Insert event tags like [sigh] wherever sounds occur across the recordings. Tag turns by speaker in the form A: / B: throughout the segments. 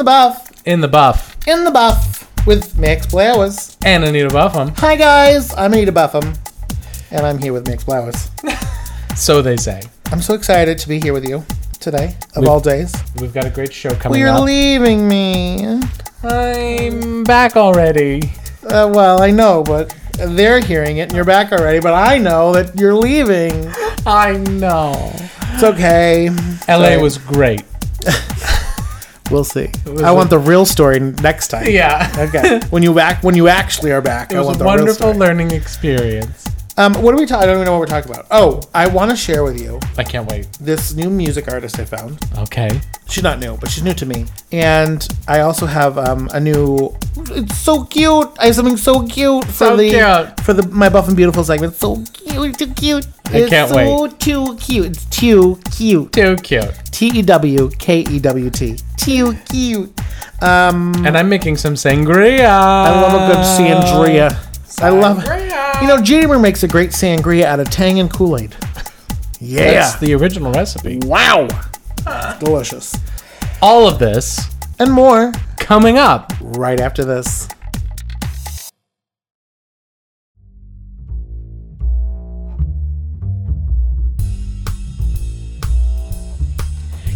A: the buff.
B: In the buff.
A: In the buff with Max Blowers.
B: And Anita Buffum.
A: Hi guys, I'm Anita Buffum, and I'm here with Max Blowers. [laughs]
B: So they say.
A: I'm so excited to be here with you today, of
B: We-
A: all days.
B: We've got a great show coming up.
A: We're
B: up.
A: leaving me.
B: I'm back already.
A: Uh, well, I know, but they're hearing it and you're back already. But I know that you're leaving. [laughs]
B: I know.
A: It's okay.
B: LA
A: Sorry.
B: was great. [laughs]
A: We'll see. I want the real story next time.
B: Yeah.
A: Okay. when you act, when you actually are back,
B: It
A: I
B: was
A: want
B: a
A: the real
B: wonderful
A: story.
B: learning experience.
A: Um, what are we talking? I don't even know what we're talking about. Oh, I want to share with you
B: I can't wait.
A: this new music artist I found.
B: Okay.
A: She's not new, but she's new to me. And I also have um, a new. It's so cute. I have something so cute for
B: So
A: the
B: cute.
A: for the my buff and beautiful segment. So cute, too cute.
B: I
A: it's
B: can't
A: so
B: wait.
A: too cute. It's too cute.
B: Too cute.
A: T e w k e w t. Too cute. Um,
B: And I'm making some sangria.
A: I love a good sangria. I love.
B: it.
A: You know, Jamer makes a great sangria out of Tang and Kool Aid. Yeah.
B: That's the original recipe.
A: wow. Delicious.
B: All of this
A: And more
B: coming up.
A: right after this.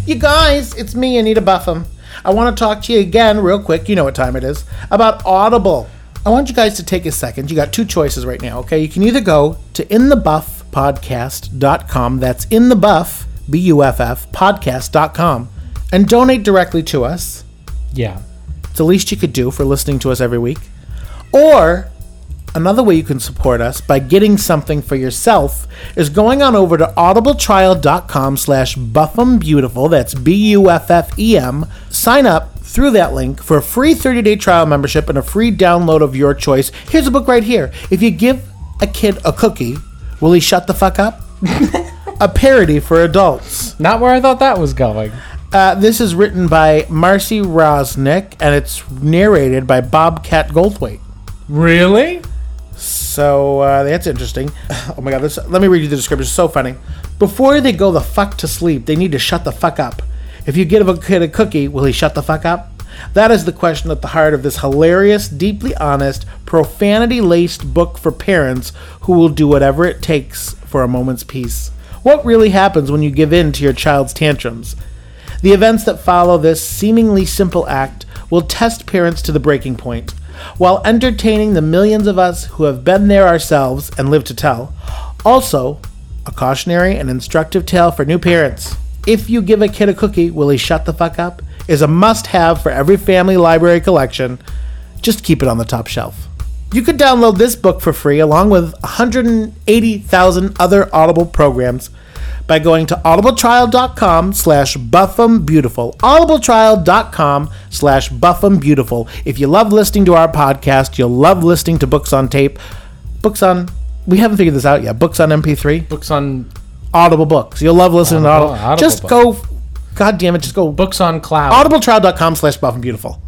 A: You guys, it's me, Anita Buffum. I want to talk to you again, real quick. You know what time it is. About Audible. I want you guys to take a second. You got two choices right now, okay? You can either go to inthebuffpodcast.com. That's in the buff, B U F F, podcast.com, and donate directly to us.
B: Yeah.
A: It's the least you could do for listening to us every week. Or another way you can support us by getting something for yourself is going on over to audibletrial.com slash buffumbeautiful. That's B-U-F-F-E-M. Sign up through that link for a free 30-day trial membership and a free download of your choice. Here's a book right here. If you give a kid a cookie, will he shut the fuck up? [laughs] a parody for adults.
B: Not where I thought that was going.
A: Uh, this is written by Marcy Rosnick and it's narrated by Bobcat Goldthwait.
B: Really?
A: So uh, that's interesting. Oh my god, this, let me read you the description. It's so funny. Before they go the fuck to sleep, they need to shut the fuck up. If you give a kid a cookie, will he shut the fuck up? That is the question at the heart of this hilarious, deeply honest, profanity laced book for parents who will do whatever it takes for a moment's peace. What really happens when you give in to your child's tantrums? The events that follow this seemingly simple act will test parents to the breaking point, while entertaining the millions of us who have been there ourselves and live to tell. Also, a cautionary and instructive tale for new parents. If you give a kid a cookie, will he shut the fuck up? Is a must have for every family library collection. Just keep it on the top shelf. You could download this book for free along with 180,000 other Audible programs by going to audibletrial.com slash buffumbeautiful. audibletrial.com slash buffumbeautiful. If you love listening to our podcast, you'll love listening to books on tape. Books on, we haven't figured this out yet. Books on MP3,
B: Books on
A: Audible books. You'll love listening
B: Audible-
A: to Audible.
B: Audible
A: just
B: book.
A: go, god damn it, just go
B: books on cloud.
A: audibletrial.com slash buffumbeautiful.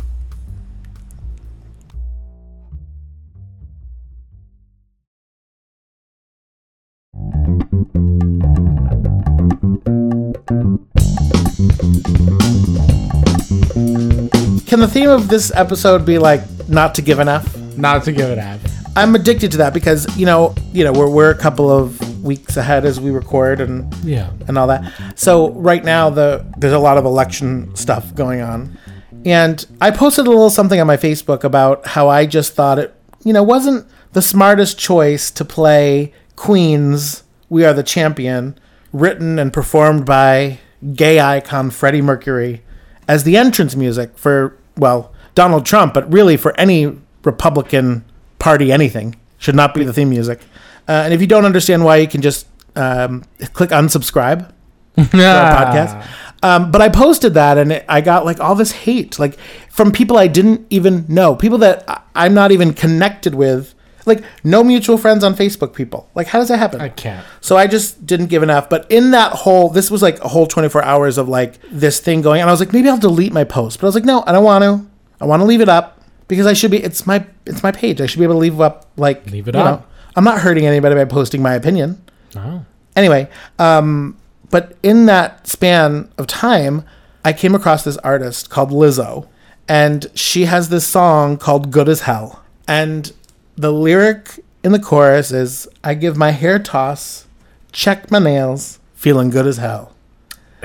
A: Can the theme of this episode be like not to give enough?
B: Not to give it half.
A: I'm addicted to that because you know, you know, we're we're a couple of weeks ahead as we record and
B: Yeah.
A: and all that. So right now the there's a lot of election stuff going on. And I posted a little something on my Facebook about how I just thought it, you know, wasn't the smartest choice to play Queen's We Are the Champion, written and performed by gay icon Freddie Mercury as the entrance music for well, Donald Trump, but really for any Republican party anything should not be the theme music. Uh, and if you don't understand why, you can just um, click unsubscribe [laughs] our podcast. Um, but I posted that and it, I got like all this hate, like from people I didn't even know, people that I'm not even connected with, like no mutual friends on Facebook. People, like how does that happen?
B: I can't.
A: So I just didn't give enough. But in that whole, this was like a whole 24 hours of like this thing going, and I was like, maybe I'll delete my post. But I was like, no, I don't want to. I want to leave it up because I should be. It's my it's my page. I should be able to leave up like
B: Leave it up.
A: I'm not hurting anybody by posting my opinion
B: Oh.
A: anyway, um, but in that span of time, I came across this artist called Lizzo, and she has this song called "Good as Hell," and the lyric in the chorus is, "I give my hair toss, check my nails, feeling good as hell,"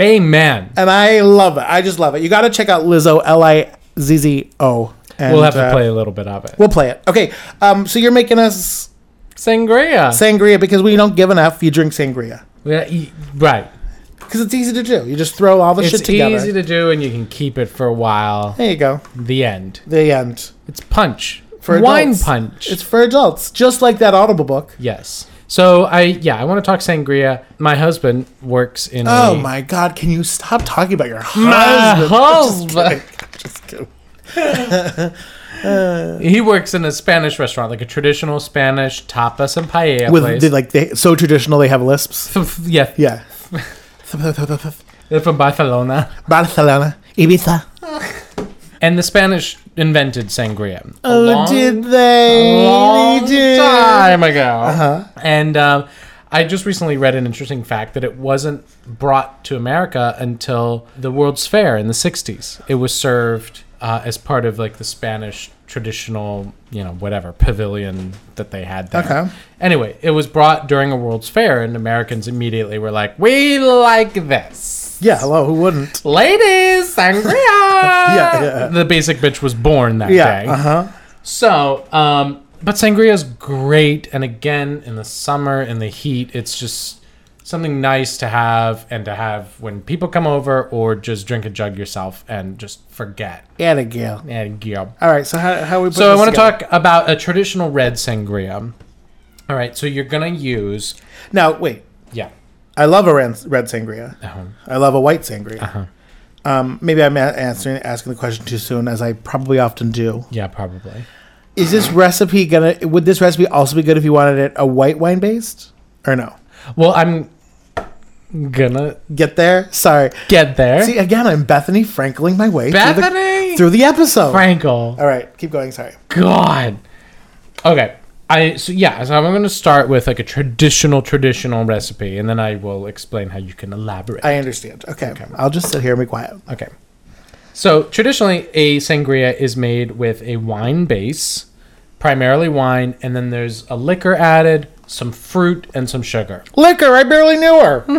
B: Amen.
A: and I love it. I just love it. You got to check out Lizzo, L I Z Z O. and,
B: we'll have to
A: uh,
B: play a little bit of it.
A: We'll play it. Okay. Um. So you're making us
B: Sangria.
A: sangria because we don't give enough. You drink sangria
B: Yeah, right.
A: because it's easy to do. You just throw all the
B: It's
A: shit together.
B: It's easy to do, and you can keep it for a while.
A: there you go.
B: The end.
A: The end.
B: It's punch.
A: For
B: wine
A: adults.
B: punch.
A: It's for adults, just like that Audible book.
B: yes. So I yeah I want to talk sangria. My husband works in.
A: Oh
B: a,
A: my God! Can you stop talking about your
B: My
A: husband?
B: husband. [laughs]
A: Just kidding. [laughs]
B: He works in a Spanish restaurant, like a traditional Spanish tapas and paella
A: With
B: place.
A: the, like they so traditional, they have lisps.
B: yeah,
A: Yeah.
B: they're from Barcelona.
A: Barcelona, Ibiza.
B: And the Spanish invented sangria. a
A: Oh,
B: long,
A: did they?
B: long
A: They did.
B: time ago.
A: Uh-huh.
B: And um, I just recently read an interesting fact that it wasn't brought to America until the World's Fair in the 60s. It was served uh, as part of like the Spanish traditional, you know, whatever pavilion that they had there.
A: Okay.
B: Anyway, it was brought during a World's Fair, and Americans immediately were like, "We like this."
A: Yeah. Hello. Who wouldn't?
B: Ladies, sangria. [laughs]
A: Yeah, yeah.
B: The basic bitch was born that
A: Yeah.
B: day.
A: Uh huh.
B: So, um, but sangria is great, and again, in the summer, in the heat, it's just something nice to have and to have when people come over, or just drink a jug yourself and just forget.
A: And a.
B: And yeah.
A: All right. So how how we? Put
B: So I want to talk about a traditional red sangria. All right, so you're gonna use
A: now. Wait.
B: yeah.
A: I love a red, red sangria.
B: Uh-huh.
A: I love a white sangria.
B: Uh-huh.
A: Um, maybe I'm answering asking the question too soon, as I probably often do.
B: Yeah, probably.
A: Is this recipe gonna? Would this recipe also be good if you wanted it a white wine based, or no?
B: Well, I'm gonna
A: Get there. Sorry.
B: get there.
A: See again, I'm Bethany Frankling my way through
B: Bethany
A: the, through the episode.
B: Frankel.
A: All right, keep going. Sorry.
B: God. Okay. I so yeah, so I'm going to start with like a traditional traditional recipe and then I will explain how you can elaborate.
A: I understand. Okay. Okay, I'll just sit here and be quiet.
B: okay. So, traditionally a sangria is made with a wine base, primarily wine, and then there's a liquor added, some fruit and some sugar.
A: Liquor. I barely knew her. [laughs]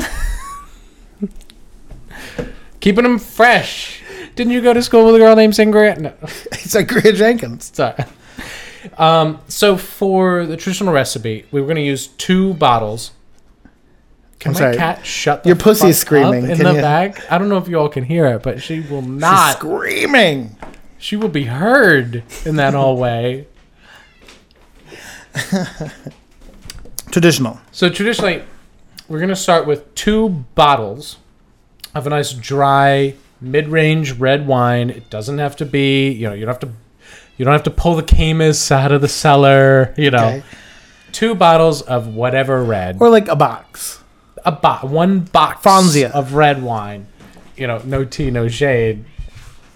B: Keeping them fresh. Didn't you go to school with a girl named Sangria? No. [laughs]
A: it's like Greer Jenkins.
B: Sorry. Um, so for the traditional recipe, we were going to use two bottles. Can
A: I'm
B: my
A: sorry.
B: cat shut the
A: Your pussy is screaming.
B: in
A: Can
B: the
A: you-
B: back? I don't know if you all can hear it, but she will
A: She's
B: not.
A: screaming.
B: she will be heard in that hallway. [laughs]
A: Traditional.
B: So traditionally, we're going to start with two bottles of a nice dry mid-range red wine. It doesn't have to be, you know, you don't have to you don't have to pull the Caymus out of the cellar, you know.
A: Okay.
B: Two bottles of whatever red.
A: Or like a box.
B: a bo- one box
A: Franzia.
B: of red wine. You know, no tea, no shade.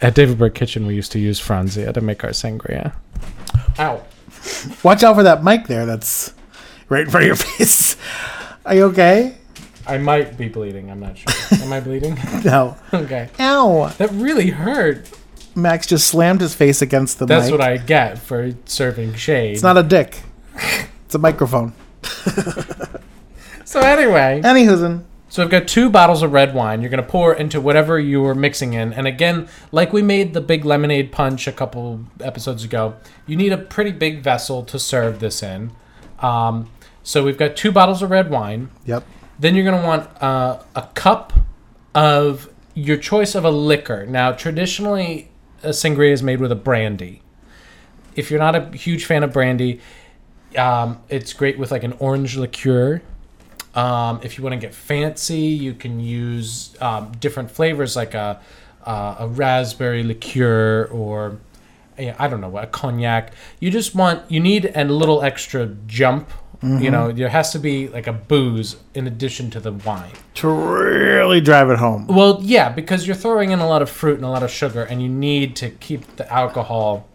B: At David Burke Kitchen, we used to use Franzia to make our sangria. Ow.
A: Watch out for that mic there. That's right in front of your [laughs] face. Are you okay?
B: I might be bleeding. I'm not sure. Am I bleeding? [laughs]
A: No. [laughs]
B: okay.
A: Ow.
B: That really hurt.
A: Max just slammed his face against the
B: That's
A: mic.
B: what I get for serving shade.
A: It's not a dick. It's a microphone.
B: so anyway,
A: Anywho's
B: so I've got two bottles of red wine. You're gonna pour into whatever you were mixing in, and again, like we made the big lemonade punch a couple episodes ago, you need a pretty big vessel to serve this in. Um, so we've got two bottles of red wine.
A: Yep.
B: Then you're gonna want uh, a cup of your choice of a liquor. Now, traditionally, a sangria is made with a brandy. If you're not a huge fan of brandy, um, it's great with like an orange liqueur. Um, if you want to get fancy, you can use um, different flavors like a, uh, a raspberry liqueur or I don't know what a cognac. You just want you need a little extra jump. You know, mm-hmm. there has to be like a booze in addition to the wine.
A: To really drive it home.
B: Well, yeah, because you're throwing in a lot of fruit and a lot of sugar, and you need to keep the alcohol,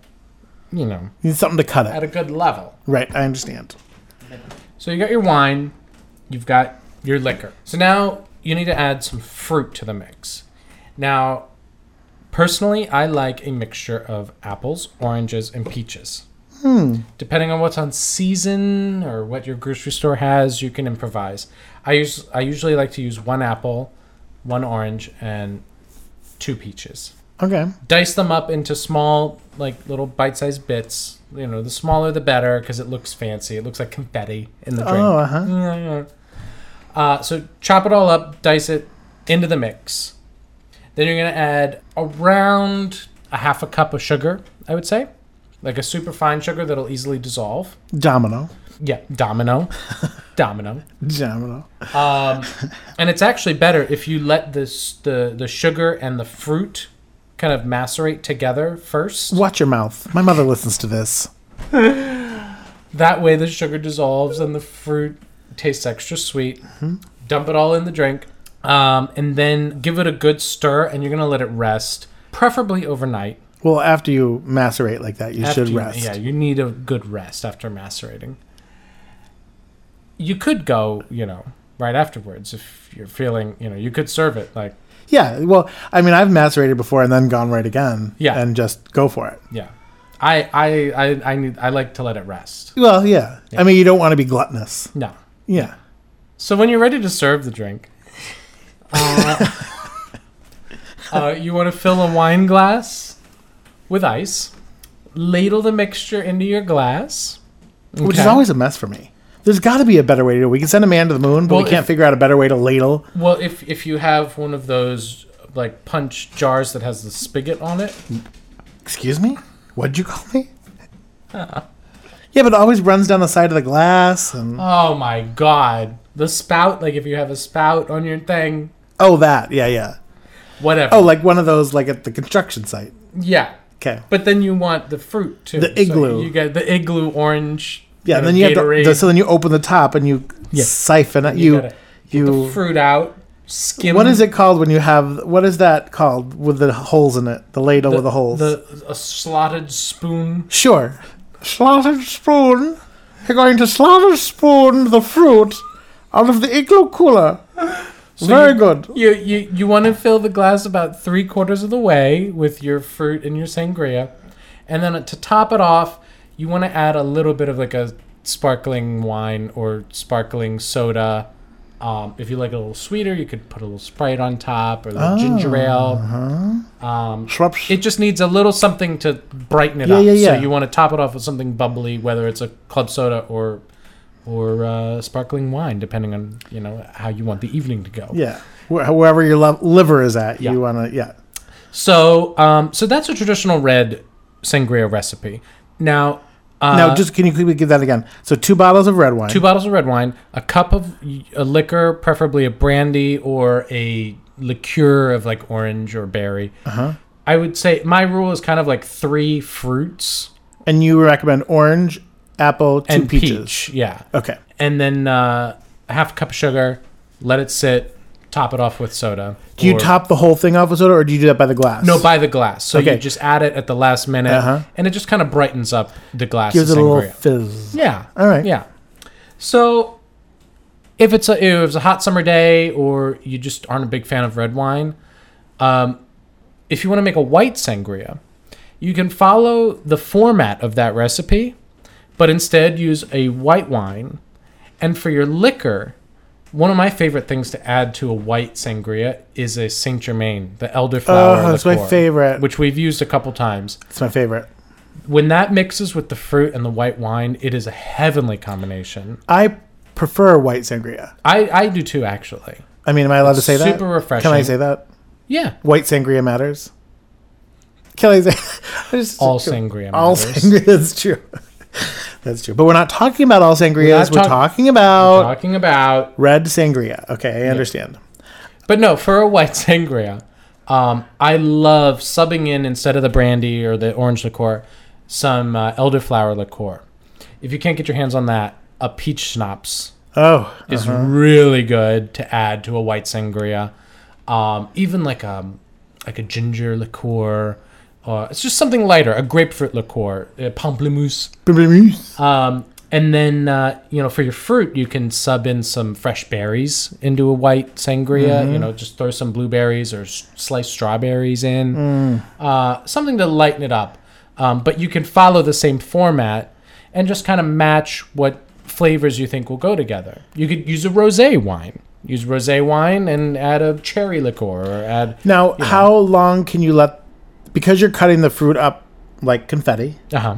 B: you know,
A: You need something to cut it at
B: a good level.
A: Right, I understand.
B: So you got your wine, you've got your liquor. So now you need to add some fruit to the mix. Now, Personally, I like a mixture of apples, oranges, and peaches.
A: Hmm.
B: Depending on what's on season or what your grocery store has, you can improvise. I use I usually like to use one apple, one orange, and two peaches.
A: Okay.
B: Dice them up into small, like little bite-sized bits. You know, the smaller the better because it looks fancy. It looks like confetti in the drink.
A: Oh, uh huh.
B: Yeah. Uh, so chop it all up, dice it into the mix. Then you're gonna add around a half a cup of sugar, I would say, like a super fine sugar that'll easily dissolve.
A: Domino.
B: Yeah, domino, [laughs] domino.
A: Domino.
B: Um, and it's actually better if you let this the the sugar and the fruit kind of macerate together first.
A: Watch your mouth. My mother listens to this. [laughs]
B: That way, the sugar dissolves and the fruit tastes extra sweet. Dump it all in the drink, um, and then give it a good stir. And you're gonna let it rest, preferably overnight.
A: Well, after you macerate like that, you
B: After
A: should
B: you-
A: rest.
B: Yeah, you need a good rest after macerating. You could go, you know, right afterwards if you're feeling, you know, you could serve it like,
A: Yeah, well, I mean, I've macerated before and then gone right again.
B: Yeah.
A: And just go for it.
B: yeah. I I I I need I like to let it rest.
A: Well, yeah. I mean, you don't want to be gluttonous.
B: No.
A: Yeah.
B: So when you're ready to serve the drink, [laughs] uh, uh, you want to fill a wine glass with ice, ladle the mixture into your glass,
A: Which is always a mess for me. There's got to be a better way to do it. We can send a man to the moon, but
B: Well,
A: we can't
B: if-
A: figure out a better way to ladle.
B: well. If if you have one of those like punch jars that has the spigot on it,
A: Excuse me? What'd you call me? [laughs] yeah, but it always runs down the side of the glass. And
B: oh my god, the spout. Like if you have a spout on your thing,
A: oh, that. Yeah, yeah.
B: whatever.
A: Oh, like one of those, like at the construction site.
B: yeah.
A: Okay.
B: But then you want the fruit too.
A: The
B: So
A: igloo.
B: you get the igloo orange.
A: Yeah, and then you have to, the, so then you open the top and you
B: Yeah.
A: siphon it.
B: You
A: You, you,
B: the fruit out. Skim.
A: what is it called when you have, what is that called with the holes in it? The ladle with the holes.
B: The a slotted spoon.
A: Sure. Slotted spoon. You're going to slotted spoon the fruit out of the igloo cooler. Very
B: you-
A: good.
B: You you you want to fill the glass about three quarters of the way with your fruit and your sangria, and then to top it off, you want to add a little bit of like a sparkling wine or sparkling soda. Um, if you like it a little sweeter, you could put a little Sprite on top or a little ginger ale. Um,
A: Schweppes.
B: it just needs a little something to brighten it
A: Yeah,
B: up.
A: yeah, yeah.
B: So you want to top it off with something bubbly, whether it's a club soda or or uh, sparkling wine, depending on you know how you want the evening to go.
A: yeah. Wherever your lo- liver is at,
B: Yeah.
A: you want to, yeah.
B: So um, so that's a traditional red sangria recipe. Now. Uh,
A: now, just can you quickly give that again? So, two bottles of red wine.
B: two bottles of red wine, a cup of a liquor, preferably a brandy or a liqueur of like orange or berry.
A: Uh-huh.
B: I would say my rule is kind of like three fruits
A: and you recommend orange, apple, two
B: and
A: peaches.
B: peach. Yeah.
A: Okay.
B: and then uh, a half a cup of sugar. Let it sit. Top it off with soda.
A: Do you
B: Or-
A: top the whole thing off with soda, or do you do that by the glass?
B: No, by the glass. So
A: Okay.
B: you just add it at the last minute,
A: Uh-huh.
B: and it just kind of brightens up the glass.
A: gives it a little fizz.
B: Yeah.
A: All right.
B: Yeah. So if it's a if it's a hot summer day or you just aren't a big fan of red wine, um, if you want to make a white sangria, you can follow the format of that recipe, but instead use a white wine. And for your liquor, one of my favorite things to add to a white sangria is a Saint Germain, the elderflower.
A: Oh, that's my favorite.
B: Which we've used a couple times.
A: It's my favorite.
B: When that mixes with the fruit and the white wine, it is a heavenly combination.
A: I prefer white sangria.
B: I, I do too, actually.
A: I mean, am I allowed to say that?
B: super refreshing.
A: Can I say that?
B: Yeah.
A: White sangria matters. Can I say? [laughs] I just-
B: All sangria
A: All
B: matters.
A: sangria. That's true. That's true. But we're not talking about all sangrias. We're,
B: talk-
A: talking about
B: Talking about,
A: red sangria. Okay, I understand.
B: but no, for a white [laughs] sangria, um, I love subbing in instead of the brandy or the orange liqueur, some uh, elderflower liqueur. If you can't get your hands on that, a peach schnapps
A: Oh,
B: is really good to add to a white sangria. Um, even like a like a ginger liqueur. Uh, it's just something lighter, a grapefruit liqueur, a pamplemousse.
A: uh-huh.
B: Um, And then, uh, you know, for your fruit, you can sub in some fresh berries into a white sangria.
A: Mm-hmm.
B: You know, just throw some blueberries or s- sliced strawberries in.
A: Mm.
B: Uh, something to lighten it up. Um, but you can follow the same format and just kind of match what flavors you think will go together. You could use a rosé wine. Use rosé wine and add a cherry liqueur or add.
A: Now, how long can you let because you're cutting the fruit up like confetti?
B: Uh huh.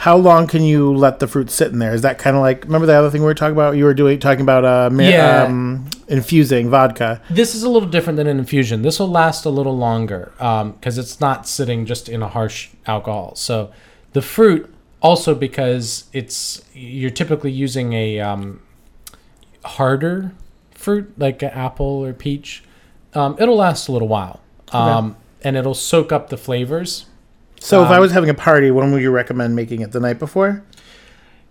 A: How long can you let the fruit sit in there? Is that kind of like remember the other thing we were talking about? You were doing talking about uh,
B: Yeah.
A: um, infusing vodka.
B: This is a little different than an infusion. This will last a little longer because it's not sitting just in a harsh alcohol. So the fruit also because it's you're typically using a um, harder fruit like an apple or peach. Um, it'll last a little while, um, and it'll soak up the flavors.
A: So if I
B: Um,
A: was having a party, when would you recommend making it the night before?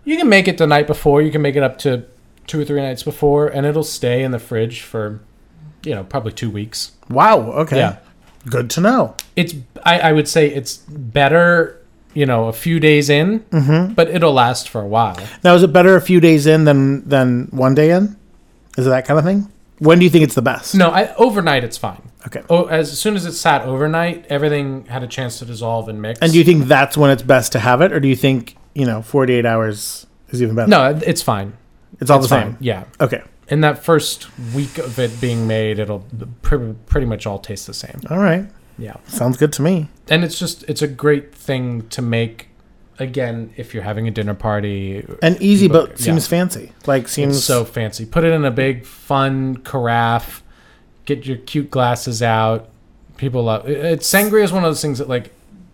B: You can make it the night before. You can make it up to two or three nights before, and it'll stay in the fridge for, you know, probably two weeks.
A: Wow. Okay.
B: Yeah.
A: Good to know.
B: it's I, I would say it's better you know a few days in but it'll last for a while
A: Now, is it better a few days in than than one day in? Is it that kind of thing? When do you think it's the best?
B: no I, overnight it's fine
A: Okay.
B: oh as soon as it sat overnight everything had a chance to dissolve and mix
A: And do you think that's when it's best to have it, or do you think you know forty eight hours is even better?
B: no it's fine
A: it's all
B: it's
A: the
B: fine
A: same.
B: yeah
A: Okay.
B: in that first week of it being made it'll pr- pretty much all taste the same
A: All right.
B: yeah
A: Sounds good to me.
B: and it's just it's a great thing to make again if you're having a dinner party
A: And easy, but
B: Yeah.
A: seems fancy. Like seems
B: It's so fancy. Put it in a big, fun carafe. Get your cute glasses out. People love it. Sangria is one of those things that like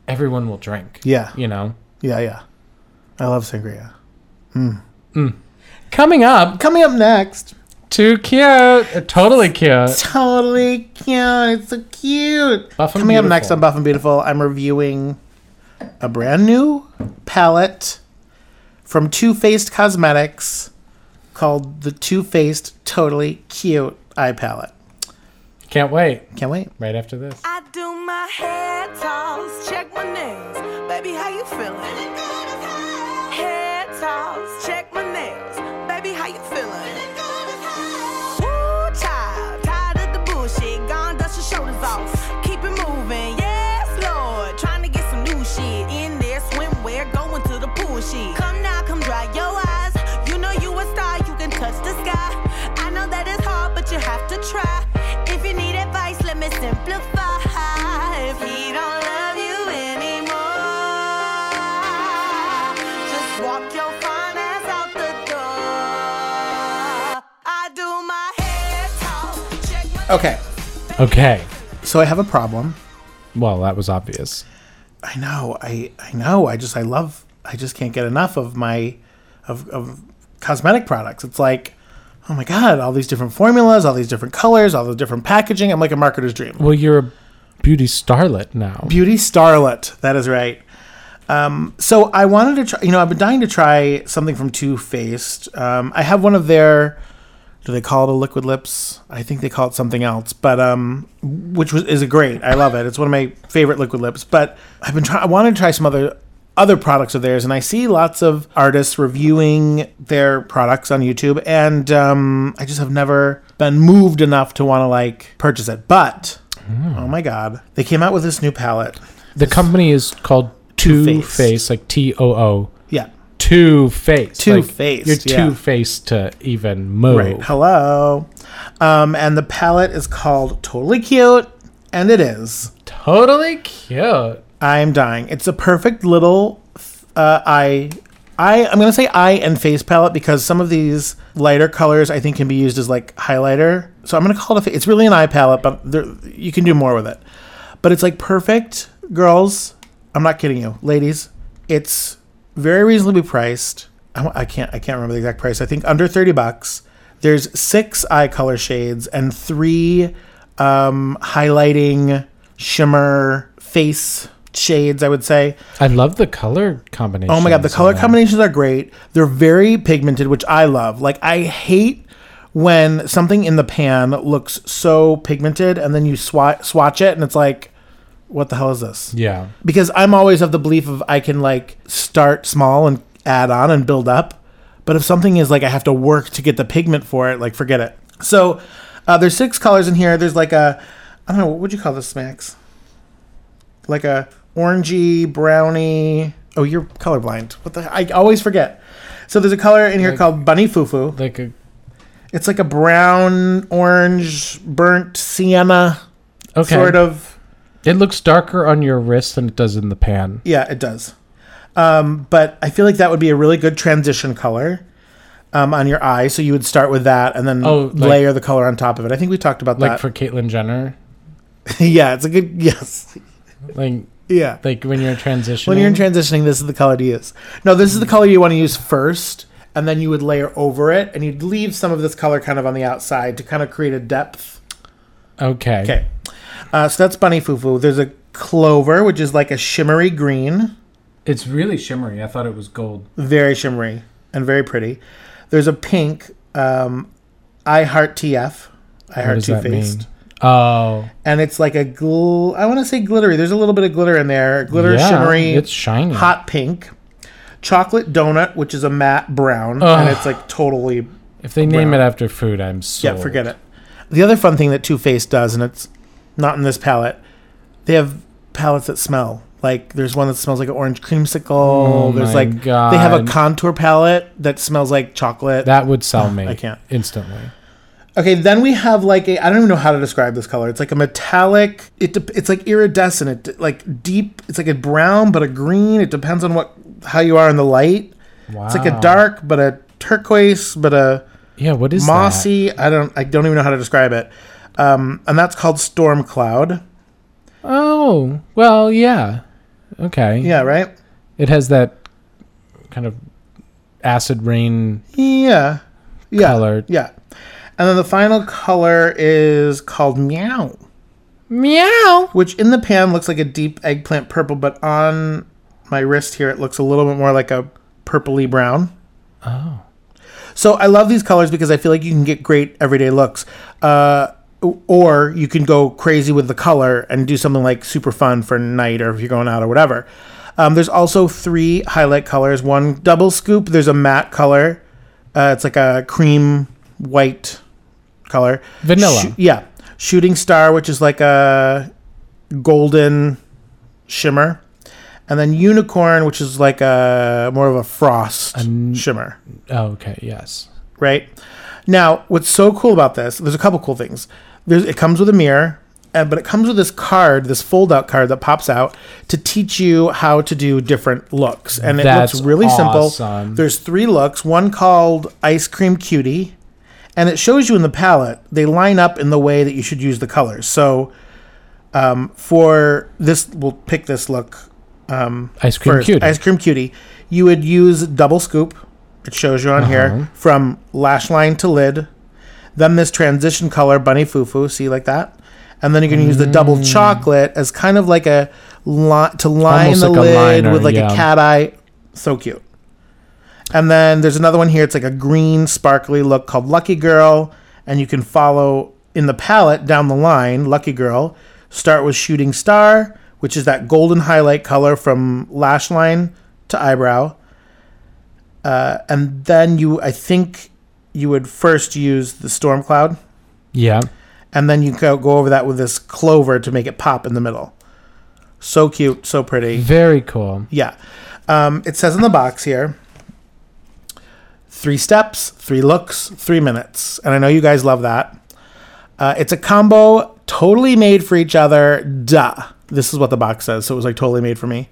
B: everyone will drink.
A: Yeah.
B: You know.
A: Yeah. Yeah. I love sangria.
B: Coming up,
A: Coming up next.
B: too cute. Uh, Totally cute.
A: Totally cute. It's so cute. Coming up next on Buff and Beautiful, I'm reviewing a brand new palette from Too Faced Cosmetics called the Too Faced Totally Cute Eye Palette.
B: Can't wait.
A: Can't wait.
B: Right after this.
C: I do my hair toss, check my nails. Baby, how you feeling? Simplify. If he don't love you anymore, just walk your fine ass out the door. I do my hair talk,
A: Okay.
B: Okay.
A: So I have a problem.
B: Well, that was obvious.
A: I know. I I know. I just I love I just can't get enough of my of of cosmetic products. It's like oh my god, all these different formulas, all these different colors, all the different packaging. I'm like a marketer's dream.
B: Well, you're a beauty starlet now.
A: Beauty starlet. That is right. Um, so I wanted to try. You know, I've been dying to try something from Too Faced. Um, I have one of their. Do they call it a liquid lips? I think they call it something else, but um, which was is a great. I love it. It's one of my favorite liquid lips. But I've been trying. I wanted to try some other other products of theirs, and I see lots of artists reviewing their products on YouTube, and um, I just have never been moved enough to want to like purchase it. But oh my god, they came out with this new palette.
B: The company is called Two Face, like T O O.
A: Yeah,
B: Two Face.
A: Two-Faced,
B: You're
A: yeah.
B: two faced to even move.
A: Right. Hello. Um, and the palette is called Totally Cute, and it is.
B: Totally cute.
A: I'm dying. It's a perfect little uh, eye. I, I'm gonna say eye and face palette because some of these lighter colors I think can be used as like highlighter. So I'm gonna call it a. It's really an eye palette, but there, you can do more with it. But it's like perfect, girls. I'm not kidding you, ladies. It's very reasonably priced. I, I can't. I can't remember the exact price. I think under thirty bucks. There's six eye color shades and three um, highlighting shimmer face shades. I would say.
B: I love the color combination.
A: Oh my god, the color combinations are great. They're very pigmented, which I love. Like I hate when something in the pan looks so pigmented and then you swat swatch it and it's like, what the hell is this?
B: Yeah.
A: Because I'm always of the belief of I can like start small and add on and build up. But if something is like I have to work to get the pigment for it, like forget it. So uh, there's six colors in here. There's like a I don't know what would you call this, Max? Like a orangey brownie. Oh, you're colorblind. What the? I always forget. So there's a color in here
B: Like-
A: called bunny fufu.
B: Like a
A: It's like a brown, orange, burnt sienna
B: okay.
A: sort of.
B: It looks darker on your wrist than it does in the pan.
A: Yeah, it does. Um, but I feel like that would be a really good transition color um, on your eye. So you would start with that and then
B: Oh, like-
A: layer the color on top of it. I think we talked about
B: Like
A: that.
B: Like for Caitlyn Jenner. [laughs]
A: yeah, it's a good [laughs] yes.
B: Like
A: Yeah.
B: like when you're transitioning.
A: When you're in transitioning, this is the color to use. No, this is the color you want to use first, and then you would layer over it, and you'd leave some of this color kind of on the outside to kind of create a depth.
B: okay.
A: Okay. Uh, so that's bunny fufu. There's a clover, which is like a shimmery green.
B: It's really shimmery. I thought it was gold.
A: very shimmery and very pretty. There's a pink um, I Heart TF, I
B: What
A: Heart
B: does
A: Two? Faced,
B: Oh,
A: and it's like a gl- I want to say glittery. There's a little bit of glitter in there. Glitter,
B: yeah,
A: shimmery,
B: It's shiny.
A: hot pink. Chocolate donut, which is a matte brown, and it's like totally
B: If they name it after food, I'm sold.
A: yeah. Forget it. The other fun thing that Too Faced does, and it's not in this palette, they have palettes that smell. Like there's one that smells like an orange creamsicle.
B: Oh
A: there's
B: my
A: like they have a contour palette that smells like chocolate.
B: That would sell me.
A: I can't.
B: instantly.
A: Okay, then we have like a I don't even know how to describe this color. It's like a metallic. It de- it's like iridescent. It like deep. It's like a brown but a green. It depends on what how you are in the light.
B: Wow.
A: It's like a dark but a turquoise but a
B: Yeah. What is
A: mossy. I don't I don't even know how to describe it. Um, and that's called storm cloud.
B: Oh well, yeah. Okay.
A: Yeah, right.
B: It has that kind of acid rain
A: Yeah, yeah,
B: color.
A: yeah. And then the final color is called meow.
B: Meow.
A: which in the pan looks like a deep eggplant purple, but on my wrist here it looks a little bit more like a purpley brown.
B: Oh.
A: So I love these colors because I feel like you can get great everyday looks. Uh, or you can go crazy with the color and do something like super fun for night or if you're going out or whatever. Um, there's also three highlight colors. One double scoop. There's a matte color. Uh, it's like a cream white color.
B: Vanilla.
A: Shoo- yeah. Shooting star, which is like a golden shimmer. And then unicorn, which is like a more of a frost
B: n-
A: shimmer
B: Oh, okay. Yes.
A: right? Now, what's so cool about this? There's a couple cool things. There's it comes with a mirror, uh, but it comes with this card, this fold-out card that pops out to teach you how to do different looks, and it
B: That's
A: looks really simple. There's three looks. One called Ice Cream Cutie, and it shows you in the palette. They line up in the way that you should use the colors. So, um, for this, we'll pick this look
B: Ice cream
A: first,
B: cutie.
A: ice cream cutie, you would use double scoop. It shows you on
B: Uh-huh.
A: here from lash line to lid. Then this transition color bunny fufu, see like that, and then you're gonna use the double
B: Mm.
A: chocolate as kind of like a li- to line
B: Almost
A: the
B: like
A: lid
B: liner,
A: with like
B: yeah.
A: a cat eye. So cute. And then there's another one here. It's like a green sparkly look called Lucky Girl, and you can follow in the palette down the line. Lucky Girl. Start with Shooting Star, which is that golden highlight color from lash line to eyebrow. Uh, and then you, I think, you would first use the Storm Cloud,
B: yeah.
A: and then you go go over that with this clover to make it pop in the middle. So cute, so pretty.
B: Very cool.
A: Yeah. Um, it says in the box here three steps, three looks, three minutes. And I know you guys love that. Uh, it's a combo totally made for each other. Duh. This is what the box says. So it was like totally made for me.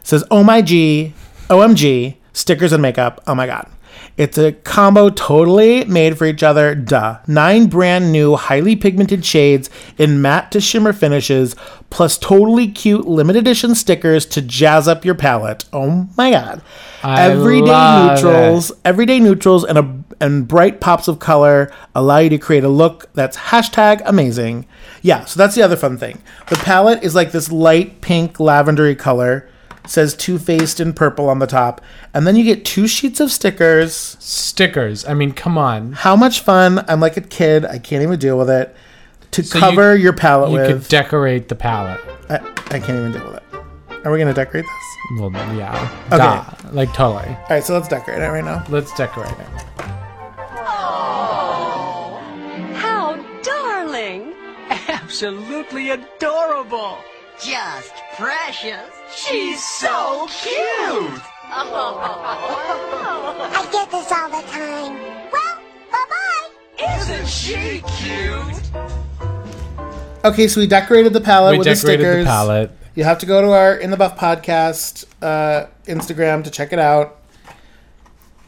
A: It says, Oh my G, OMG, stickers and makeup. Oh my God. It's a combo totally made for each other. Duh. Nine brand new, highly pigmented shades in matte to shimmer finishes, plus totally cute limited edition stickers to jazz up your palette. Oh my God.
B: I
A: everyday neutrals, everyday neutrals, and a and bright pops of color allow you to create a look that's hashtag amazing. Yeah, so that's the other fun thing. The palette is like this light pink lavendery color. Says Too Faced in purple on the top, and then you get two sheets of stickers.
B: Stickers. I mean, come on.
A: How much fun! I'm like a kid. I can't even deal with it. To
B: So
A: cover your palette
B: You
A: with,
B: could decorate the palette.
A: I, I can't even deal with it. Are we gonna decorate this?
B: Well, yeah.
A: Okay.
B: Duh. Like totally.
A: All right, so let's decorate it right now.
B: Let's decorate it.
D: How darling!
E: Absolutely adorable.
F: Just precious.
E: She's so cute. [laughs]
F: I get this all the time. Well, bye-bye.
E: Isn't she cute?
A: Okay, so we decorated the palette
B: We
A: with the
B: decorated
A: stickers.
B: the palette.
A: You have to go to our In the Buff podcast uh, Instagram to check it out.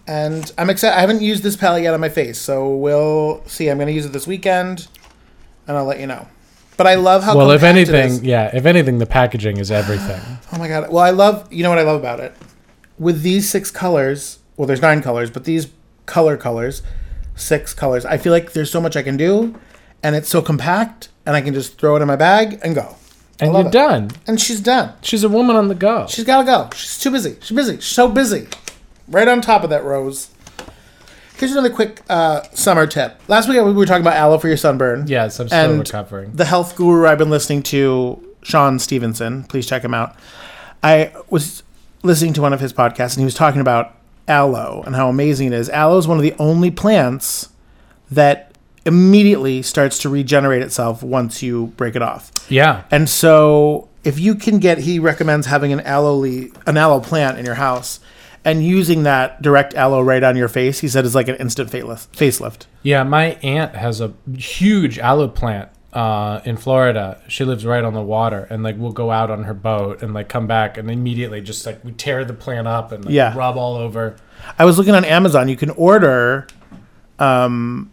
A: And I'm excited. I haven't used this palette yet on my face, so we'll see. I'm going to use it this weekend, and I'll let you know. But I love how
B: Well, if anything, yeah, if anything, the packaging is everything.
A: Oh my god. Well, I love. You know what I love about it? With these six colors. Well, there's nine colors, but these color colors, six colors. I feel like there's so much I can do, and it's so compact, and I can just throw it in my bag and go.
B: And you're
A: it.
B: done.
A: And she's done.
B: She's a woman on the go.
A: She's got to go. She's too busy. She's busy. She's so busy. Right on top of that, Rose. Here's another quick uh, summer tip. Last week we were talking about aloe for your sunburn.
B: yes, I'm still
A: And
B: recovering.
A: The health guru I've been listening to, Shawn Stevenson. Please check him out. I was listening to one of his podcasts and he was talking about aloe and how amazing it is. Aloe is one of the only plants that immediately starts to regenerate itself once you break it off.
B: yeah.
A: And so, if you can get, he recommends having an aloe an aloe plant in your house, and using that direct aloe right on your face. He said is like an instant facelift.
B: Yeah, my aunt has a huge aloe plant uh, in Florida. She lives right on the water, and like we'll go out on her boat and like come back, and immediately just like we tear the plant up and like,
A: Yeah.
B: rub all over.
A: I was looking on Amazon. You can order um,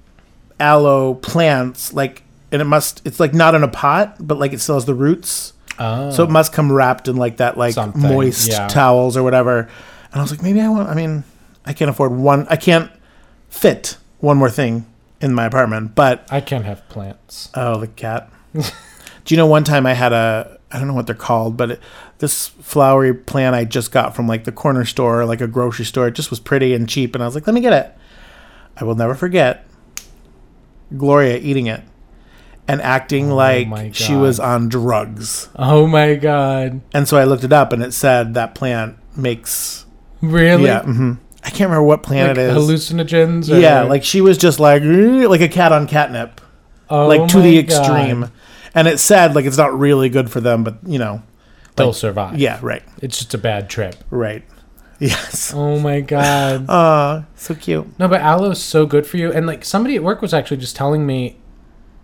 A: aloe plants, like, and it must. It's like not in a pot, but like it still has the roots.
B: Oh,
A: So it must come wrapped in like that, like
B: Something,
A: moist
B: yeah.
A: towels or whatever. And I was like, maybe I want. I mean, I can't afford one. I can't fit one more thing in my apartment, but
B: I can't have plants.
A: Oh, the cat. Do you know one time I had a I don't know what they're called, but it, this flowery plant I just got from like the corner store, like a grocery store. It just was pretty and cheap, and I was like, let me get it. I will never forget Gloria eating it and acting
B: Oh
A: like she was on drugs.
B: Oh my god!
A: And so I looked it up, and it said that plant makes
B: Really?
A: yeah. hmm I can't remember what planet
B: Like
A: it is.
B: hallucinogens? Or,
A: yeah, like she was just like like a cat on catnip.
B: oh
A: like to the
B: God.
A: extreme. And it said like it's not really good for them, but you know,
B: They'll survive.
A: yeah, right,
B: it's just a bad trip.
A: right, [laughs] yes.
B: Oh my god! [laughs]
A: Aw, so cute.
B: No, but aloe's so good for you. And like somebody at work was actually just telling me,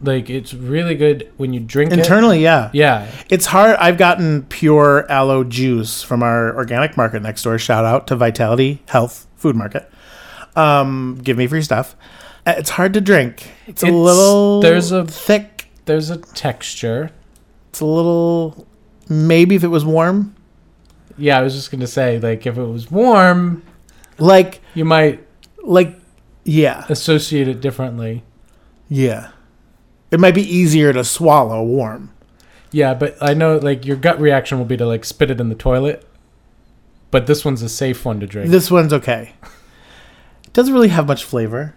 B: like it's really good when you drink it.
A: Internally, yeah.
B: Yeah.
A: It's hard. I've gotten pure aloe juice from our organic market next door. Shout out to Vitality Health Food Market. Um, give me free stuff. Uh, It's hard to drink. It's a little.
B: there's a-
A: thick.
B: There's a texture.
A: It's a little. Maybe if it was warm,
B: Yeah, I was just gonna say, like, if it was warm,
A: like
B: you might
A: like, yeah,
B: associate it differently.
A: yeah. It might be easier to swallow warm.
B: Yeah, but I know like your gut reaction will be to like spit it in the toilet. But this one's a safe one to drink.
A: This one's okay. It doesn't really have much flavor,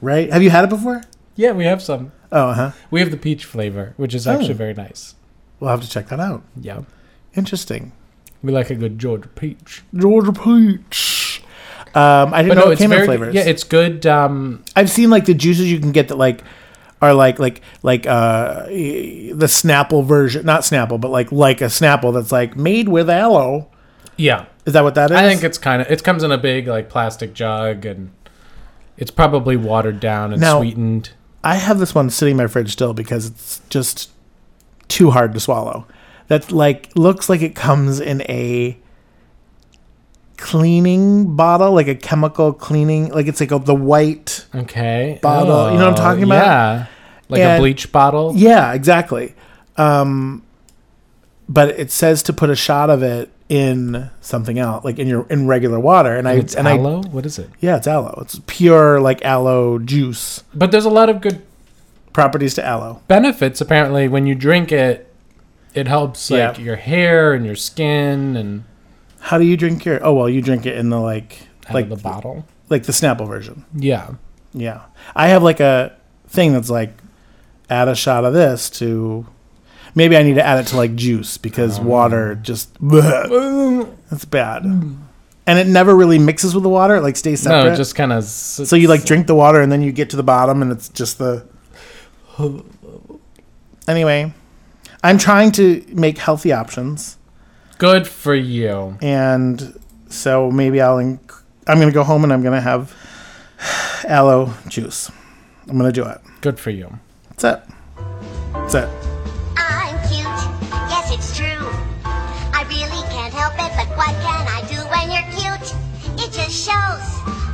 A: right? Have you had it before?
B: yeah, we have some.
A: Oh, huh.
B: We have the peach flavor, which is actually
A: Oh.
B: very nice.
A: We'll have to check that out.
B: Yeah.
A: Interesting.
B: We like a good Georgia peach.
A: Georgia peach. Um, I didn't know it came in flavors.
B: Yeah, it's good. Um,
A: I've seen like the juices you can get that like are like like like uh the Snapple version, not Snapple, but like like a Snapple that's like made with aloe.
B: yeah.
A: Is that what that is?
B: I think it's kind of it comes in a big like plastic jug and it's probably watered down and
A: Now-
B: sweetened.
A: I have this one sitting in my fridge still because it's just too hard to swallow. That like looks like it comes in a cleaning bottle, like a chemical cleaning, like it's like a, the white.
B: Okay.
A: Bottle, you know what I'm talking about?
B: Yeah. Like a bleach bottle.
A: Yeah, exactly. Um, but it says to put a shot of it in something else, like in your in regular water, and I
B: It's
A: and I
B: aloe. what is it?
A: yeah, it's aloe. It's pure like aloe juice.
B: But there's a lot of good
A: Properties to aloe.
B: benefits apparently when you drink it. It helps like
A: Yeah.
B: your hair and your skin and
A: How do you drink your? Oh well, you drink it in the like
B: out
A: like
B: the bottle.
A: like the Snapple version.
B: Yeah.
A: Yeah, I have like a thing that's like add a shot of this to. Maybe I need to add it to like juice because um. water just [laughs] that's bad. And it never really mixes with the water; it like stays separate.
B: No, just kind of.
A: so you like drink the water and then you get to the bottom and it's just the. [laughs] Anyway, I'm trying to make healthy options,
B: good for you.
A: and so maybe I'll. Inc- I'm gonna go home and I'm gonna have [sighs] aloe juice. I'm gonna do it.
B: Good for you.
A: That's it. That's it.
F: I'm cute. Yes, it's true. I really can't help it, but what can I do when you're cute? It just shows.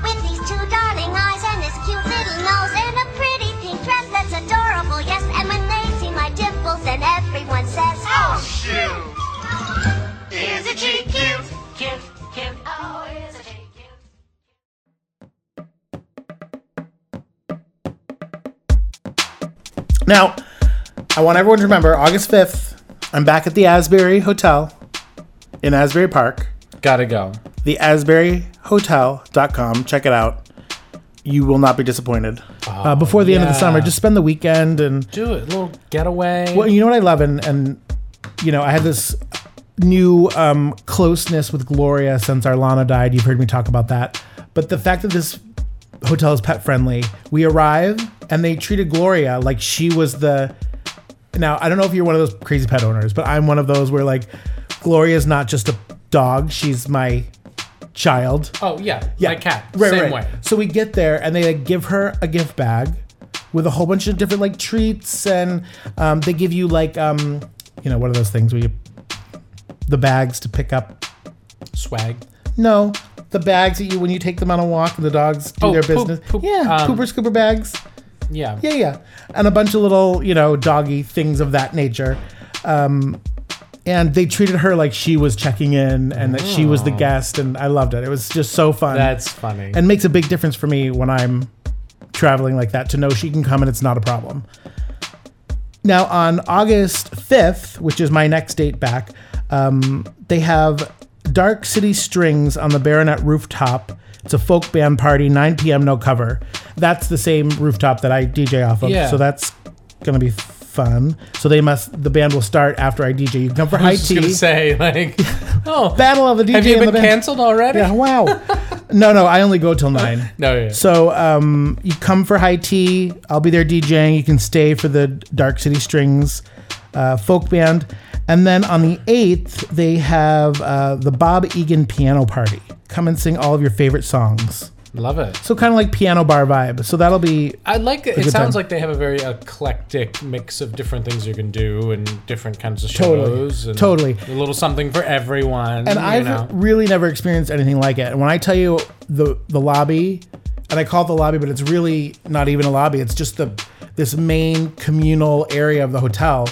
F: With these two darling eyes and this cute little nose and a pretty pink dress that's adorable. Yes, and when they see my dimples, then everyone says,
E: Oh, shoot. Isn't she cute? Cute, cute. Oh, isn't she cute?
A: Now, I want everyone to remember August 5th, I'm back at the Asbury Hotel in Asbury Park.
B: Gotta go.
A: The AsburyHotel.com. Check it out. You will not be disappointed. uh, before the end of the
B: yeah.
A: summer, just spend the weekend and
B: Do it. A little getaway.
A: well, you know what I love, and and you know I had this new um, closeness with Gloria since Arlana died. You've heard me talk about that, but the fact that this hotel is pet friendly, we arrive and they treated Gloria like she was the. Now I don't know if you're one of those crazy pet owners, but I'm one of those where like Gloria's not just a dog; she's my child.
B: Oh yeah,
A: Yeah,
B: my cat.
A: Right,
B: Same
A: right.
B: way.
A: So we get there and they like, give her a gift bag with a whole bunch of different like treats and um, they give you like um, you know what are those things where you the bags to pick up
B: Swag.
A: no the bags that you when you take them on a walk and the dogs do
B: Oh,
A: their
B: poop-
A: business
B: poop,
A: yeah
B: um,
A: pooper scooper bags
B: Yeah.
A: yeah yeah and a bunch of little you know doggy things of that nature um, and they treated her like she was checking in and that she was the guest and i loved it it was just so fun
B: That's funny.
A: and makes a big difference for me when I'm traveling like that to know she can come and it's not a problem. Now, on August 5th, which is my next date back, um, they have Dark City Strings on the Baronet rooftop. It's a folk band party, 9 p.m., no cover. That's the same rooftop that I DJ off of.
B: Yeah.
A: So that's going to be fun. So they must, the band will start after I DJ. You come for [laughs]
B: I
A: high tea.
B: gonna say like, [laughs] oh,
A: Battle of the DJ
B: have you
A: and the
B: been canceled already?
A: Yeah, wow. [laughs] no, no, I only go till 9.
B: No, yeah.
A: So um, you come for high tea. I'll be there DJing. You can stay for the Dark City Strings uh, folk band. And then on the 8th, they have uh, the Bob Egan Piano Party. Come and sing all of your favorite songs.
B: Love it.
A: So kind of like piano bar vibe. So that'll be
B: I like it. It sounds
A: time.
B: like they have a very eclectic mix of different things you can do and different kinds of
A: Totally.
B: shows. And
A: Totally.
B: A little something for everyone.
A: and I've
B: know.
A: really never experienced anything like it. And when I tell you the the lobby, and I call it the lobby, but it's really not even a lobby. It's just the this main communal area of the hotel.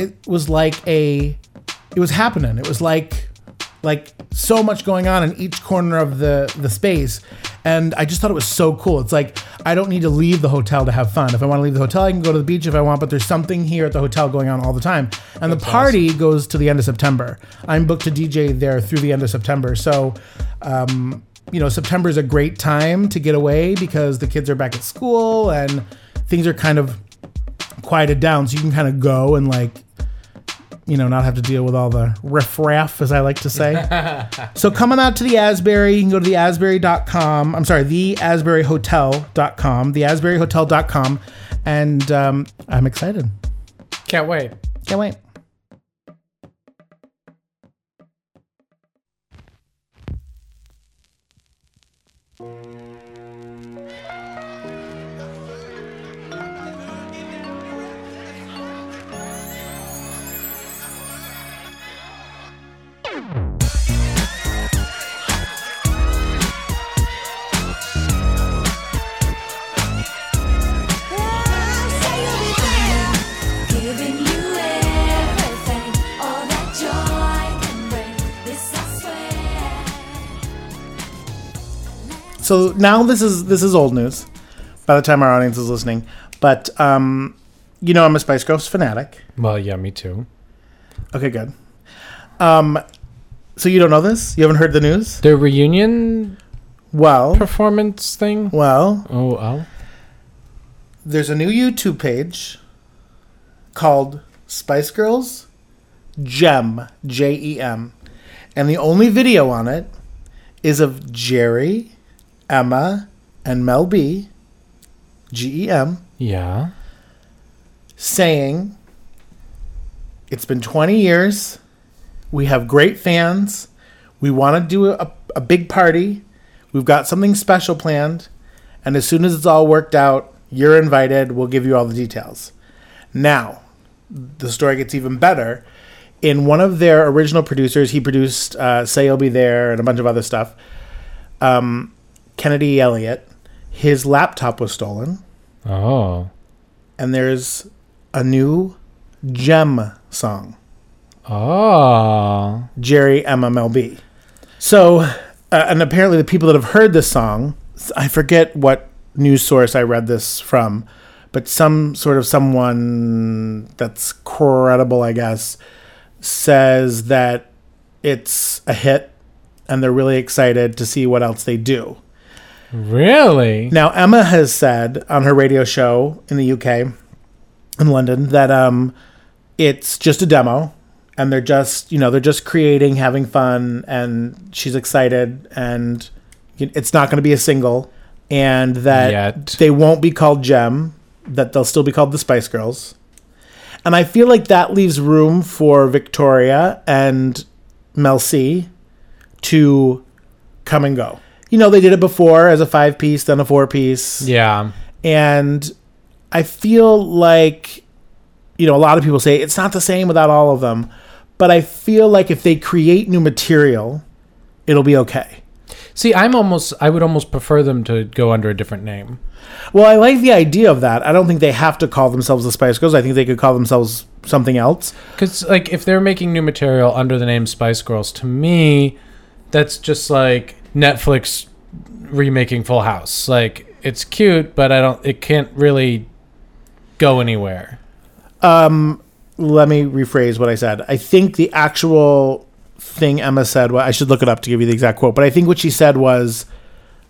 A: It was like a, it was happening. It was like, like so much going on in each corner of the the space. And I just thought it was so cool. It's like I don't need to leave the hotel to have fun. If I want to leave the hotel, I can go to the beach if I want. But there's something here at the hotel going on all the time. And the party goes to the end of September. I'm booked to DJ there through the end of September. So, um, you know, September is a great time to get away because the kids are back at school and things are kind of quieted down. So you can kind of go and like, you know, not have to deal with all the riffraff, as I like to say. [laughs] so come on out to the Asbury. You can go to the Asbury.com. I'm sorry, the AsburyHotel.com, the AsburyHotel.com. And um, I'm excited.
B: Can't wait.
A: Can't wait. So now this is this is old news. By the time our audience is listening, but um, you know I'm a Spice Girls fanatic.
B: Well, yeah, me too.
A: Okay, good. Um, so you don't know this? You haven't heard the news?
B: Their reunion
A: Well,
B: performance thing.
A: well,
B: Oh, oh.
A: there's a new YouTube page called Spice Girls, Gem, J E M. And the only video on it is of Geri, Emma, and Mel B, G E M,
B: Yeah.
A: saying, It's been 20 years. We have great fans. We want to do a, a big party. We've got something special planned. And as soon as it's all worked out, you're invited. We'll give you all the details. Now, the story gets even better. In one of their original producers, he produced uh, Say You'll Be There and a bunch of other stuff. Um, Kennedy Elliott, his laptop was stolen
B: Oh.
A: and there's a new Gem song,
B: Oh.
A: Geri MMLB. So, uh, and apparently the people that have heard this song, I forget what news source I read this from, but some sort of someone that's credible, I guess, says that it's a hit and they're really excited to see what else they do.
B: Really?
A: Now, Emma has said on her radio show in the UK, in London, that um, it's just a demo, and they're just, you know, they're just creating, having fun, and she's excited, and it's not going to be a single, and that
B: Yet.
A: they won't be called Gem, that they'll still be called the Spice Girls, and I feel like that leaves room for Victoria and Mel C to come and go. You know, they did it before as a five piece, then a four piece.
B: Yeah.
A: And I feel like, you know, a lot of people say it's not the same without all of them. But I feel like if they create new material, it'll be okay.
B: See, I'm almost. I would almost prefer them to go under a different name.
A: Well, I like the idea of that. I don't think they have to call themselves the Spice Girls. I think they could call themselves something else.
B: Because, like, if they're making new material under the name Spice Girls, to me, that's just like Netflix remaking Full House. Like, it's cute, but I don't. It can't really go anywhere.
A: Um, let me rephrase what I said. I think the actual thing Emma said, well, I should look it up to give you the exact quote, but I think what she said was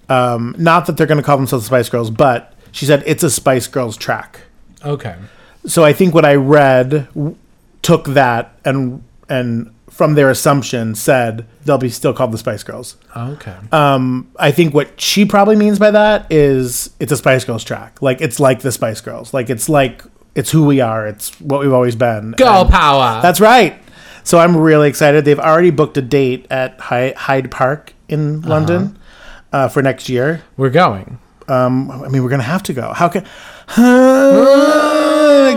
A: um, not that they're going to call themselves the Spice Girls, but she said it's a Spice Girls track.
B: Okay.
A: So I think what I read w- took that and and from their assumption said they'll be still called the Spice Girls.
B: Okay.
A: Um, I think what she probably means by that is it's a Spice Girls track. Like it's like the Spice Girls. Like it's like it's who we are. It's what we've always been.
B: Girl
A: And-
B: power.
A: that's right. So I'm really excited. They've already booked a date at Hy- Hyde Park in London uh, for next year.
B: We're going.
A: Um, I mean, we're gonna have to go. How can?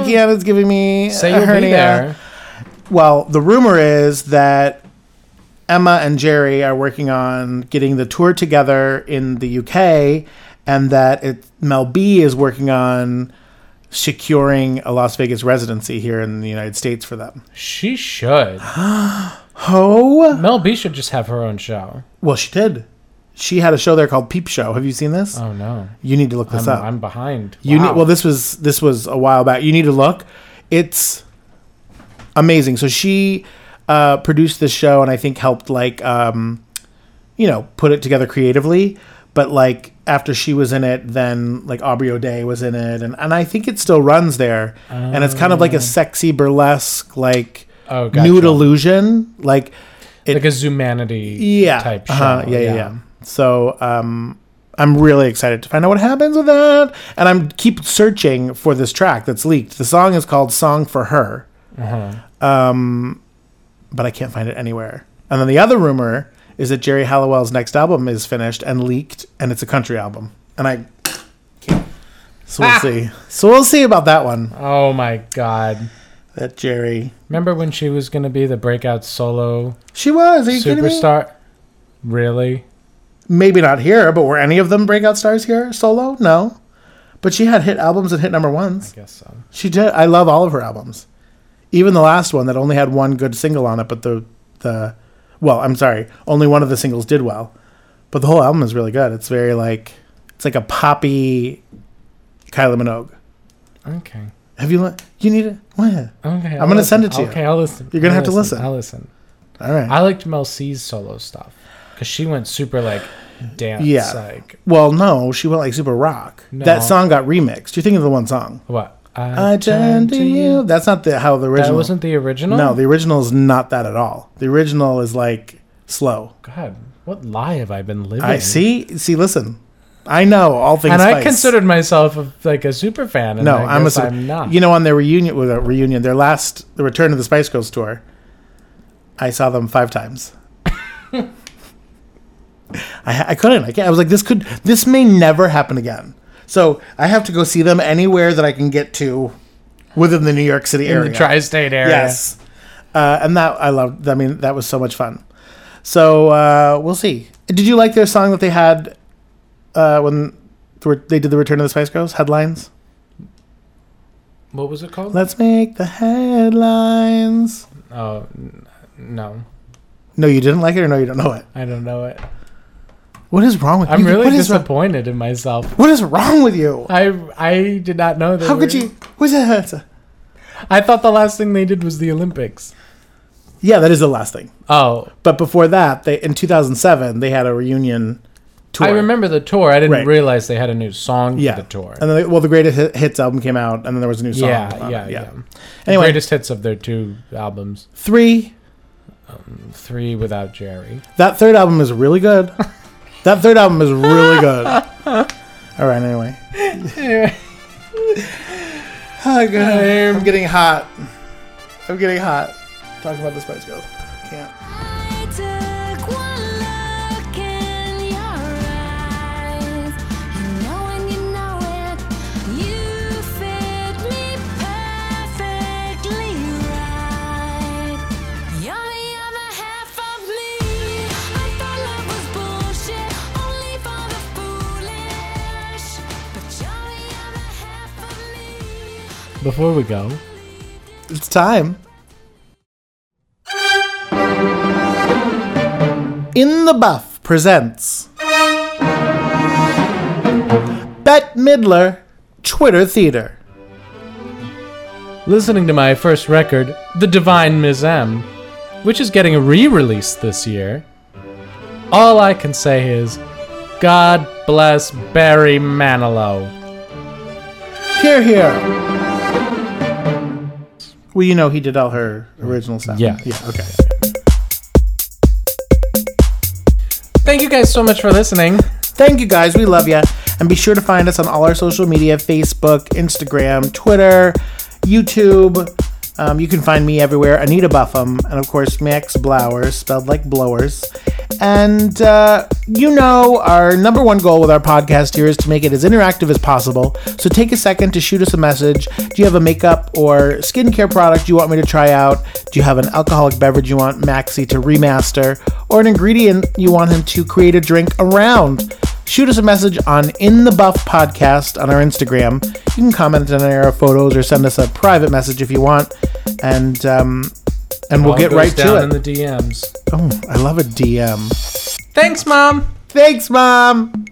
A: Again, it's giving me
B: Say
A: a
B: you'll be
A: hernia.
B: there.
A: Well, the rumor is that Emma and Geri are working on getting the tour together in the UK, and that it, Mel B is working on securing a Las Vegas residency here in the United States for them.
B: She should. [gasps]
A: Oh,
B: Mel B should just have her own show.
A: well, she did. She had a show there called Peep Show. Have you seen this?
B: Oh no.
A: You need to look this
B: I'm,
A: up.
B: I'm behind.
A: You
B: Wow.
A: need well this was this was a while back. You need to look. It's amazing. So she uh, produced this show and I think helped like um, you know put it together creatively. But like after she was in it, then like Aubrey O'Day was in it, and, and I think it still runs there. and it's kind of like a sexy burlesque, like
B: Oh, gotcha.
A: nude illusion, like it,
B: like a Zumanity
A: yeah,
B: type show.
A: uh-huh, yeah, yeah, yeah. So um, I'm really excited to find out what happens with that, and I'm keep searching for this track that's leaked. The song is called "Song for Her," um, but I can't find it anywhere. And then the other rumor is that Geri Halliwell's next album is finished and leaked, and it's a country album, and I. Can't. So we'll ah! see. So we'll see about that one.
B: Oh my god.
A: That Geri,
B: Remember when she was gonna be the breakout solo
A: she was. Are you kidding me?
B: superstar? Really?
A: maybe not here, but were any of them breakout stars here solo? No. But she had hit albums and hit number ones.
B: I guess so.
A: She did. I love all of her albums. Even the last one that only had one good single on it, but the the well, I'm sorry, only one of the singles did well. But the whole album is really good. It's very like it's like a poppy Kylie Minogue.
B: Okay.
A: Have you li- you need it? What?
B: Okay.
A: I'm
B: I'll
A: gonna send it to you.
B: Okay, I'll listen.
A: You're gonna
B: I'll
A: have to listen.
B: I'll listen.
A: All right.
B: I liked Mel C's solo stuff because she went super like dance.
A: Yeah.
B: Like
A: well, no, she went like super rock.
B: No.
A: That song got remixed. You're thinking of the one song.
B: what?
A: I turn to you. That's not the how the original.
B: That wasn't the original.
A: No, the original is not that at all. The original is like slow.
B: God, what lie have I been living?
A: I see. See, listen. I know all things.
B: And I considered myself a, like a super fan. And
A: No,
B: I
A: I'm a.
B: I'm not.
A: You know, on their reunion, with a reunion, their last, the Return of the Spice Girls tour, I saw them five times. [laughs] I, I couldn't. I can't. I was like, this could, this may never happen again. So I have to go see them anywhere that I can get to within the New York City
B: in
A: area.
B: the tri-state area.
A: Yes. Uh, and that I loved. I mean, that was so much fun. So uh, we'll see. Did you like their song that they had uh, when they did the Return of the Spice Girls headlines?
B: What was it called?
A: Let's make the headlines.
B: oh, no,
A: No, you didn't like it, or no, you don't know it.
B: I don't know it.
A: What is wrong with you?
B: I'm
A: you?
B: really
A: what
B: disappointed in myself.
A: what is wrong with you?
B: I I did not know that.
A: How could you? What's that?
B: I thought the last thing they did was the Olympics.
A: Yeah, that is the last thing.
B: Oh,
A: But before that, they in 2007 they had a reunion tour.
B: I remember the tour. I didn't
A: Right.
B: realize they had a new song
A: Yeah,
B: for the tour.
A: And then, they- well, the greatest Hit- hits album came out, and then there was a new song.
B: yeah,
A: on
B: yeah,
A: it,
B: yeah,
A: Anyway,
B: Greatest hits of their two albums.
A: three.
B: Um, three without Geri.
A: That third album is really good. [laughs] that third album is really good. [laughs] All right. Anyway. oh, God. I'm getting hot. I'm getting hot. Talking about the Spice Girls. Can't.
B: Before we go,
A: It's time. In the Buff presents Bette Midler Twitter Theater.
B: listening to my first record, The Divine Miss M, which is getting a re-release this year, all I can say is, God bless Barry Manilow.
A: Here, here. Well, you know he did all her original stuff.
B: Yeah.
A: Yeah. Okay.
B: Thank you guys so much for listening.
A: Thank you guys. We love you. And be sure to find us on all our social media Facebook, Instagram, Twitter, YouTube. Um, you can find me everywhere, Anita Buffum, and of course, Max Blowers, spelled like blowers. And uh, you know, our number one goal with our podcast here is to make it as interactive as possible. So take a second to shoot us a message. Do you have a makeup or skincare product you want me to try out? Do you have an alcoholic beverage you want Maxi to remaster? Or an ingredient you want him to create a drink around? Shoot us a message on In the Buff Podcast on our Instagram. You can comment on our photos or send us a private message if you want, and um, and we'll get right to
B: in the DMs.
A: oh, I love a DM.
B: Thanks, Mom.
A: Thanks, Mom.